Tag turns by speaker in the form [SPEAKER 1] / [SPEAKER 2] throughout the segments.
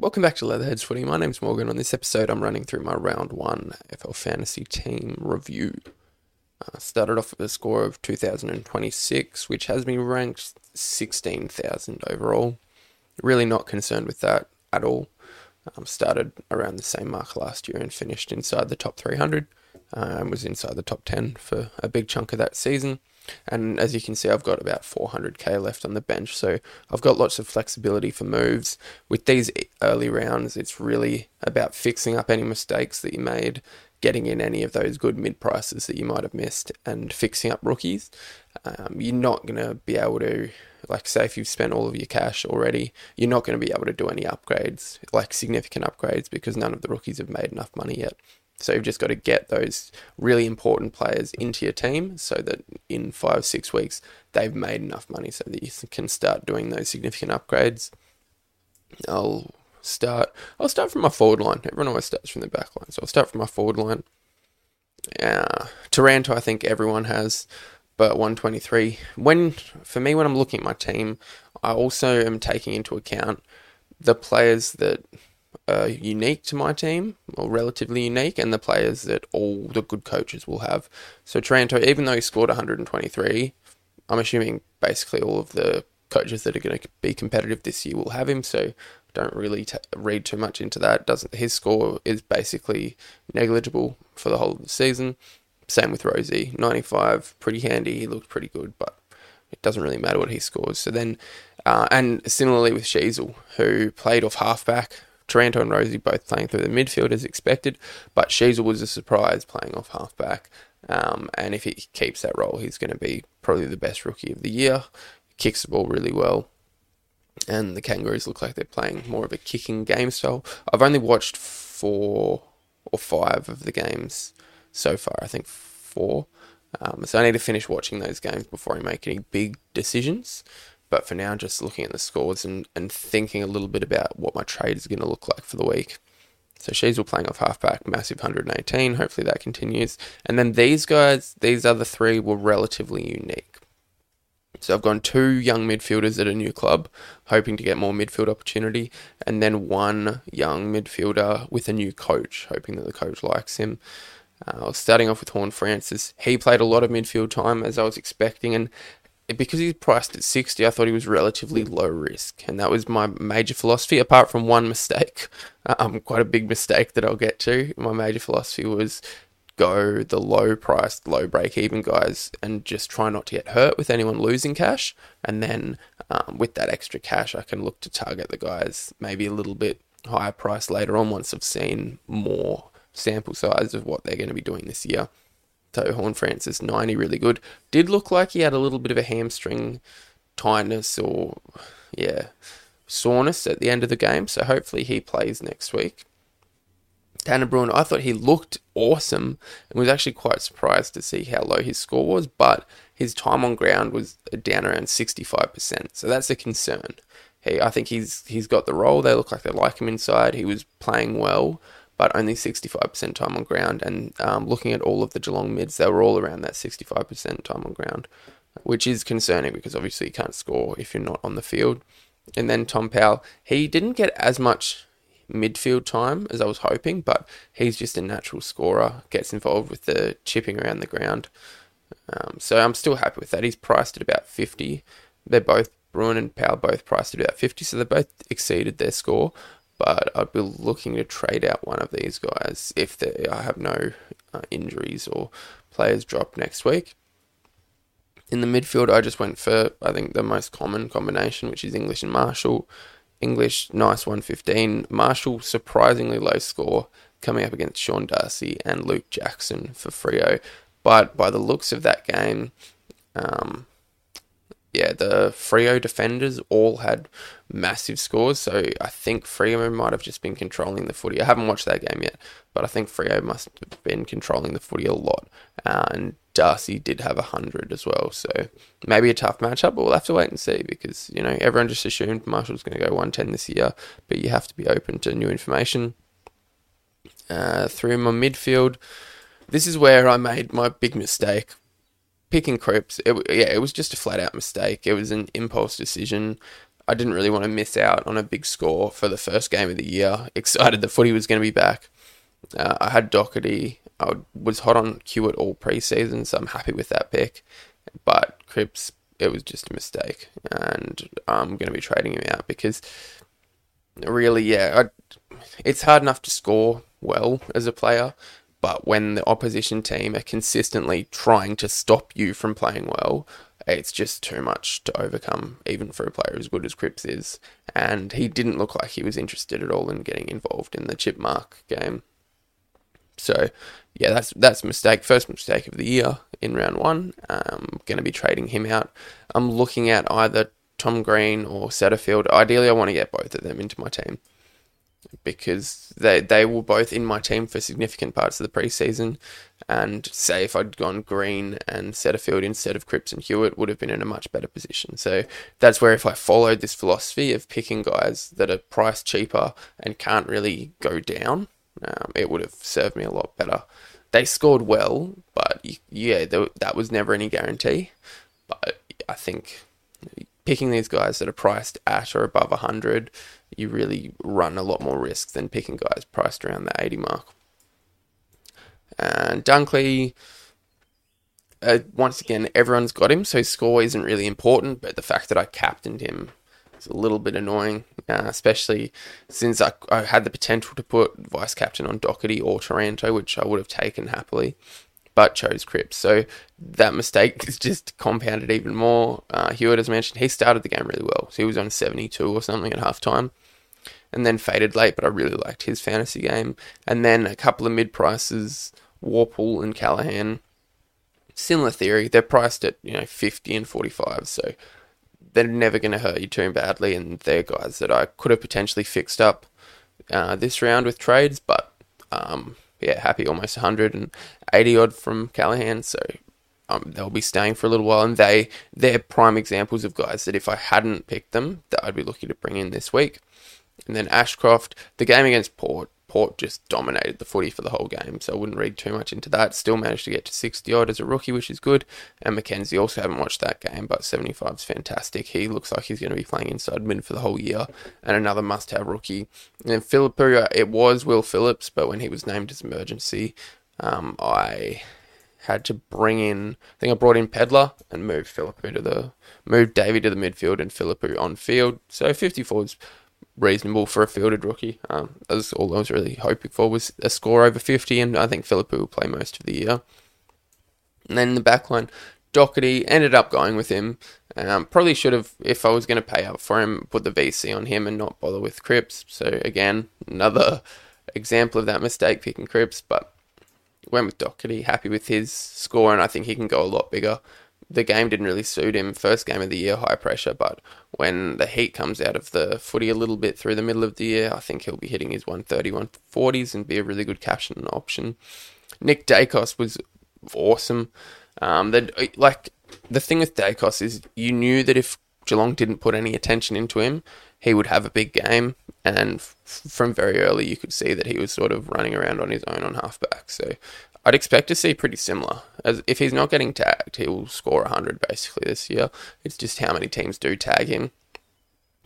[SPEAKER 1] Welcome back to Leatherheads Footy. My name's Morgan. On this episode, I'm running through my round one AFL Fantasy team review. Uh, started off with a score of 2026, which has me ranked 16,000 overall. Really not concerned with that at all. Um, started around the same mark last year and finished inside the top 300 uh, and was inside the top 10 for a big chunk of that season. And as you can see, I've got about 400k left on the bench, so I've got lots of flexibility for moves. With these early rounds, it's really about fixing up any mistakes that you made, getting in any of those good mid prices that you might have missed, and fixing up rookies. Um, you're not going to be able to, like, say, if you've spent all of your cash already, you're not going to be able to do any upgrades, like significant upgrades, because none of the rookies have made enough money yet. So you've just got to get those really important players into your team so that in five, six weeks, they've made enough money so that you can start doing those significant upgrades. I'll start. I'll start from my forward line. Everyone always starts from the back line, so I'll start from my forward line. Uh, Taranto, I think everyone has, but 123. When for me, when I'm looking at my team, I also am taking into account the players that are unique to my team, or relatively unique, and the players that all the good coaches will have. So Taranto, even though he scored 123, I'm assuming basically all of the coaches that are going to be competitive this year will have him. So don't really t- read too much into that. Doesn't his score is basically negligible for the whole of the season. Same with Rozee, 95, pretty handy. He looked pretty good, but it doesn't really matter what he scores. So then, uh, and similarly with Sheezel, who played off halfback Taranto and Rozee both playing through the midfield as expected, but Sheezel was a surprise playing off halfback. Um, and if he keeps that role, he's going to be probably the best rookie of the year. Kicks the ball really well. And the Kangaroos look like they're playing more of a kicking game style. I've only watched four or five of the games so far. I think four. Um, so I need to finish watching those games before I make any big decisions. But for now, just looking at the scores and, and thinking a little bit about what my trade is going to look like for the week. So Sheezel playing off halfback, massive 118. Hopefully that continues. And then these guys, these other three were relatively unique. So I've gone two young midfielders at a new club, hoping to get more midfield opportunity, and then one young midfielder with a new coach, hoping that the coach likes him. Uh, starting off with Horne-Francis, He played a lot of midfield time as I was expecting, and because he's priced at 60, I thought he was relatively low risk. And that was my major philosophy, apart from one mistake, um, quite a big mistake that I'll get to. My major philosophy was go the low priced, low break even guys and just try not to get hurt with anyone losing cash. And then um, with that extra cash, I can look to target the guys maybe a little bit higher price later on once I've seen more sample size of what they're going to be doing this year. So Horne-Francis 90, really good. Did look like he had a little bit of a hamstring tightness or, yeah, soreness at the end of the game. So hopefully he plays next week. Tanner Bruhn, I thought he looked awesome and was actually quite surprised to see how low his score was, but his time on ground was down around 65%. So that's a concern. He, I think he's he's got the role. They look like they like him inside. He was playing well but only 65% time on ground. And um, looking at all of the Geelong mids, they were all around that 65% time on ground, which is concerning because obviously you can't score if you're not on the field. And then Tom Powell, he didn't get as much midfield time as I was hoping, but he's just a natural scorer, gets involved with the chipping around the ground. Um, so I'm still happy with that. He's priced at about 50. They're both, Bruhn and Powell both priced at about 50, so they both exceeded their score but I'd be looking to trade out one of these guys if they, I have no uh, injuries or players drop next week. In the midfield, I just went for, I think, the most common combination, which is English and Marshall. English, nice 115. Marshall, surprisingly low score, coming up against Sean Darcy and Luke Jackson for Freo. But by the looks of that game, um, yeah, the Freo defenders all had massive scores. So I think Freo might have just been controlling the footy. I haven't watched that game yet, but I think Freo must have been controlling the footy a lot. Uh, and Darcy did have a hundred as well. So maybe a tough matchup, but we'll have to wait and see because you know everyone just assumed Marshall's going to go 110 this year, but you have to be open to new information. Uh, through my midfield, this is where I made my big mistake picking Cripps, it, yeah, it was just a flat out mistake. It was an impulse decision. I didn't really want to miss out on a big score for the first game of the year. Excited the footy was going to be back. Uh, I had Docherty. I was hot on Hewett all preseason, so I'm happy with that pick. But Cripps, it was just a mistake, and I'm going to be trading him out because really, yeah, I, it's hard enough to score well as a player, but when the opposition team are consistently trying to stop you from playing well, it's just too much to overcome, even for a player as good as Cripps is. And he didn't look like he was interested at all in getting involved in the chip mark game. So, yeah, that's that's mistake. First mistake of the year in round one. Um, I'm going to be trading him out. I'm looking at either Tom Green or Setterfield. Ideally, I want to get both of them into my team because they they were both in my team for significant parts of the preseason. And say if I'd gone Green and Setterfield instead of Cripps and Hewett, would have been in a much better position. So that's where if I followed this philosophy of picking guys that are priced cheaper and can't really go down, um, it would have served me a lot better. They scored well, but yeah, that was never any guarantee. But I think picking these guys that are priced at or above 100 you really run a lot more risk than picking guys priced around the 80 mark. And Dunkley, uh, once again, everyone's got him, so score isn't really important, but the fact that I captained him is a little bit annoying, uh, especially since I, I, had the potential to put vice captain on Docherty or Taranto, which I would have taken happily but chose Cripps. So that mistake is just compounded even more. Uh, Hewett, as mentioned, he started the game really well. So he was on 72 or something at halftime and then faded late, but I really liked his fantasy game. And then a couple of mid prices, Worpel and Callaghan. Similar theory. They're priced at, you know, 50 and 45. So they're never going to hurt you too badly. And they're guys that I could have potentially fixed up uh, this round with trades, but um, yeah, happy almost 180 odd from Callaghan, So um, they'll be staying for a little while, and they they're prime examples of guys that if I hadn't picked them, that I'd be looking to bring in this week. And then Ashcroft, the game against Port, Port just dominated the footy for the whole game, so I wouldn't read too much into that. Still managed to get to 60 odd as a rookie, which is good. And McKenzie also haven't watched that game, but 75 is fantastic. He looks like he's going to be playing inside mid for the whole year, and another must have rookie. And then it was Will Phillips, but when he was named as emergency, um, I had to bring in. I think I brought in Pedlar and moved Phillipou to the moved Davey to the midfield and Phillipou on field. So 54 is reasonable for a fielded rookie. Um, all I was really hoping for was a score over 50, and I think Phillipou will play most of the year. And then the backline, Docherty ended up going with him. Um, probably should have, if I was going to pay up for him, put the VC on him and not bother with Cripps. So again, another example of that mistake picking Cripps, but went with Docherty. Happy with his score, and I think he can go a lot bigger the game didn't really suit him. First game of the year, high pressure, but when the heat comes out of the footy a little bit through the middle of the year, I think he'll be hitting his 130, 140s and be a really good caption option. Nick Daicos was awesome. Um, like the thing with Daicos is you knew that if Geelong didn't put any attention into him, he would have a big game. And f- from very early, you could see that he was sort of running around on his own on halfback. So I'd expect to see pretty similar. As if he's not getting tagged, he will score 100 basically this year. It's just how many teams do tag him.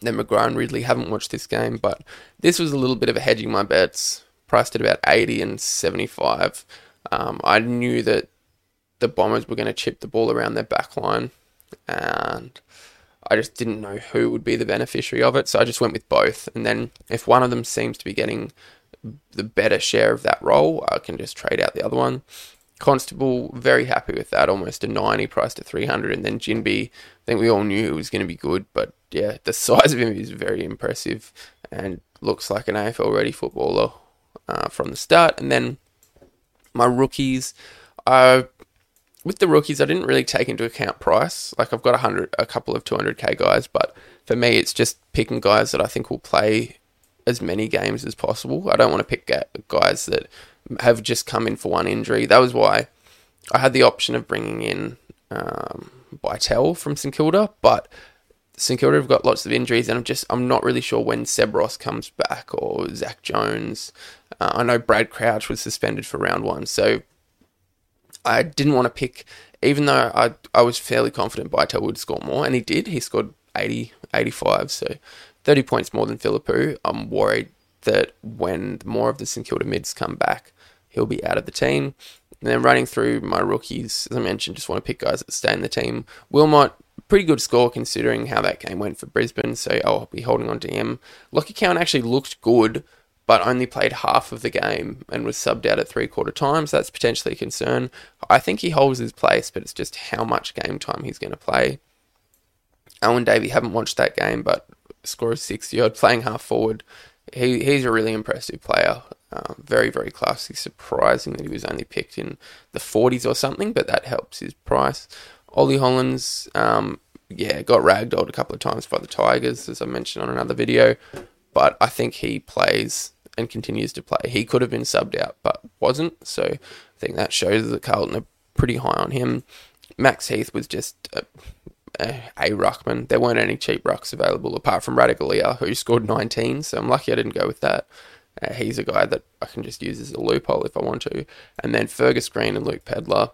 [SPEAKER 1] Then McGrath and Ridley haven't watched this game, but this was a little bit of a hedging my bets. Priced at about 80 and 75. Um, I knew that the Bombers were going to chip the ball around their back line, and I just didn't know who would be the beneficiary of it, so I just went with both. And then if one of them seems to be getting the better share of that role, I can just trade out the other one. Constable, very happy with that, almost a 90 price to 300. And then Ginbey, I think we all knew it was going to be good, but yeah, the size of him is very impressive and looks like an AFL ready footballer uh, from the start. And then my rookies, uh, with the rookies, I didn't really take into account price. Like I've got a hundred, a couple of 200k guys, but for me, it's just picking guys that I think will play as many games as possible. I don't want to pick guys that have just come in for one injury. That was why I had the option of bringing in um, Bytel from St Kilda, but St Kilda have got lots of injuries, and I'm just I'm not really sure when Seb Ross comes back or Zak Jones. Uh, I know Brad Crouch was suspended for round one, so I didn't want to pick. Even though I I was fairly confident Bytel would score more, and he did. He scored 80, 85, so 30 points more than Phillipou. I'm worried that when more of the St Kilda mids come back, he'll be out of the team. And then running through my rookies, as I mentioned, just want to pick guys that stay in the team. Wilmot, pretty good score considering how that game went for Brisbane, so I'll be holding on to him. Lachie Cowan actually looked good, but only played half of the game and was subbed out at three quarter times. That's potentially a concern. I think he holds his place, but it's just how much game time he's going to play. Alwyn Davey, haven't watched that game, but score of 60 odd, playing half forward. He, he's a really impressive player. Um, very, very classy. Surprising that he was only picked in the 40s or something, but that helps his price. Ollie Hollands, um, yeah, got ragdolled a couple of times by the Tigers, as I mentioned on another video, but I think he plays and continues to play. He could have been subbed out, but wasn't, so I think that shows that Carlton are pretty high on him. Max Heath was just a, ruckman. There weren't any cheap rucks available apart from Radical Ratugolea, who scored 19, so I'm lucky I didn't go with that. Uh, he's a guy that I can just use as a loophole if I want to. And then Fergus Green and Luke Pedlar.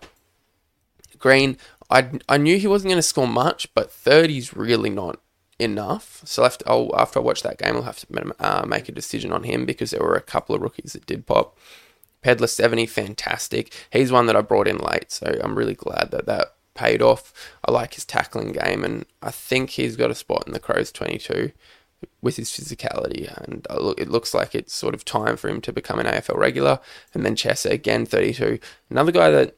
[SPEAKER 1] Green, I, I knew he wasn't going to score much, but 30 is really not enough. So after, I'll, after I watch that game, I'll have to uh, make a decision on him because there were a couple of rookies that did pop. Pedlar 70, fantastic. He's one that I brought in late, so I'm really glad that that paid off. I like his tackling game, and I think he's got a spot in the Crows 22 with his physicality, and it looks like it's sort of time for him to become an AFL regular. And then Chesser again, 32, another guy that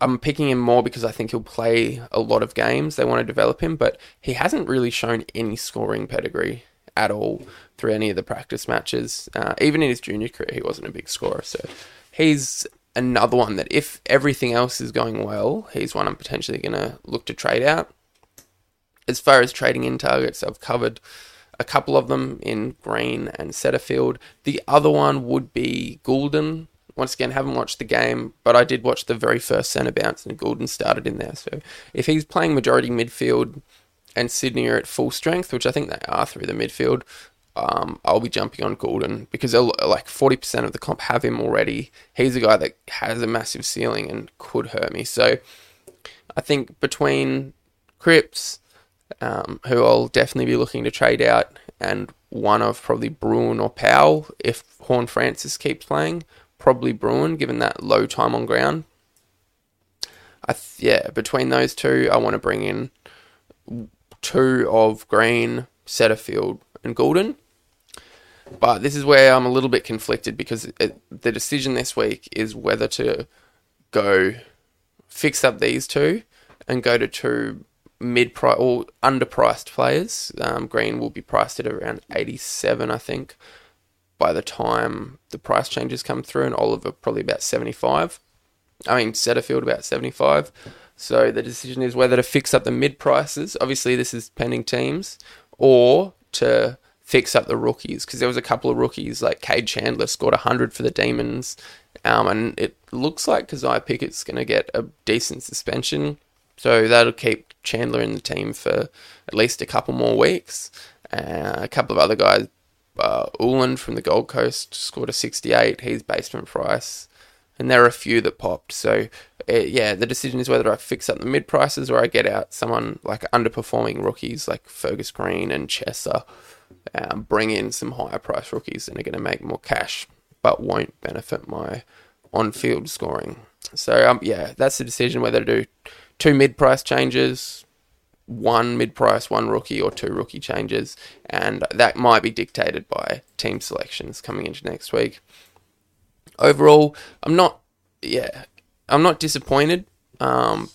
[SPEAKER 1] I'm picking him more because I think he'll play a lot of games. They want to develop him, but he hasn't really shown any scoring pedigree at all through any of the practice matches. Uh, even in his junior career, he wasn't a big scorer. So he's another one that, if everything else is going well, he's one I'm potentially going to look to trade out. As far as trading in targets, I've covered a couple of them in Green and Setterfield. The other one would be Gulden. Once again, haven't watched the game, but I did watch the very first centre bounce, and Gulden started in there. So if he's playing majority midfield and Sydney are at full strength, which I think they are through the midfield, um, I'll be jumping on Gulden because like 40% of the comp have him already. He's a guy that has a massive ceiling and could hurt me. So I think between Cripps, um, who I'll definitely be looking to trade out, and one of probably Bruhn or Powell if Horne-Francis keeps playing. Probably Bruhn given that low time on ground. I th- yeah, between those two, I want to bring in two of Green, Setterfield, and Gulden. But this is where I'm a little bit conflicted because it, the decision this week is whether to go fix up these two and go to two mid price or underpriced players. Um, Green will be priced at around 87, I think, by the time the price changes come through, and Oliver probably about 75. I mean, Setterfield about 75. So the decision is whether to fix up the mid prices. Obviously, this is pending teams, or to fix up the rookies because there was a couple of rookies like Kade Chandler scored 100 for the Demons, um, and it looks like Kysaiah Pickett's going to get a decent suspension. So that'll keep Chandler in the team for at least a couple more weeks. Uh, a couple of other guys, uh, Uwland from the Gold Coast scored a 68. He's basement price. And there are a few that popped. So, uh, yeah, the decision is whether I fix up the mid prices or I get out someone like underperforming rookies like Fergus Green and Chesser, um, bring in some higher price rookies and are going to make more cash, but won't benefit my on field scoring. So, um, yeah, that's the decision whether to do two mid price changes, one mid price, one rookie, or two rookie changes, and that might be dictated by team selections coming into next week. Overall, I'm not, yeah, I'm not disappointed, um,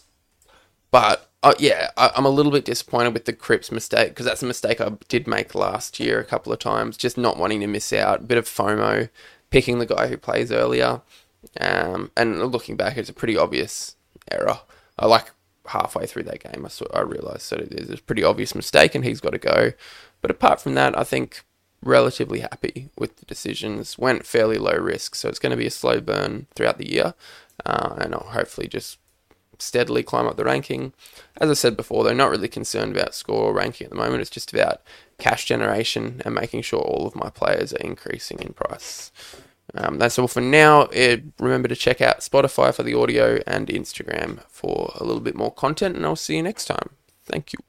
[SPEAKER 1] but uh, yeah, I, am a little bit disappointed with the Cripps mistake because that's a mistake I did make last year a couple of times, just not wanting to miss out, bit of FOMO, picking the guy who plays earlier, um, and looking back, it's a pretty obvious error. I like halfway through that game, I saw, I realised that it is a pretty obvious mistake, and he's got to go. But apart from that, I think relatively happy with the decisions. Went fairly low risk, so it's going to be a slow burn throughout the year, uh, and I'll hopefully just steadily climb up the ranking. As I said before, they're not really concerned about score or ranking at the moment. It's just about cash generation and making sure all of my players are increasing in price. Um, that's all for now. It, remember to check out Spotify for the audio and Instagram for a little bit more content, and I'll see you next time. Thank you.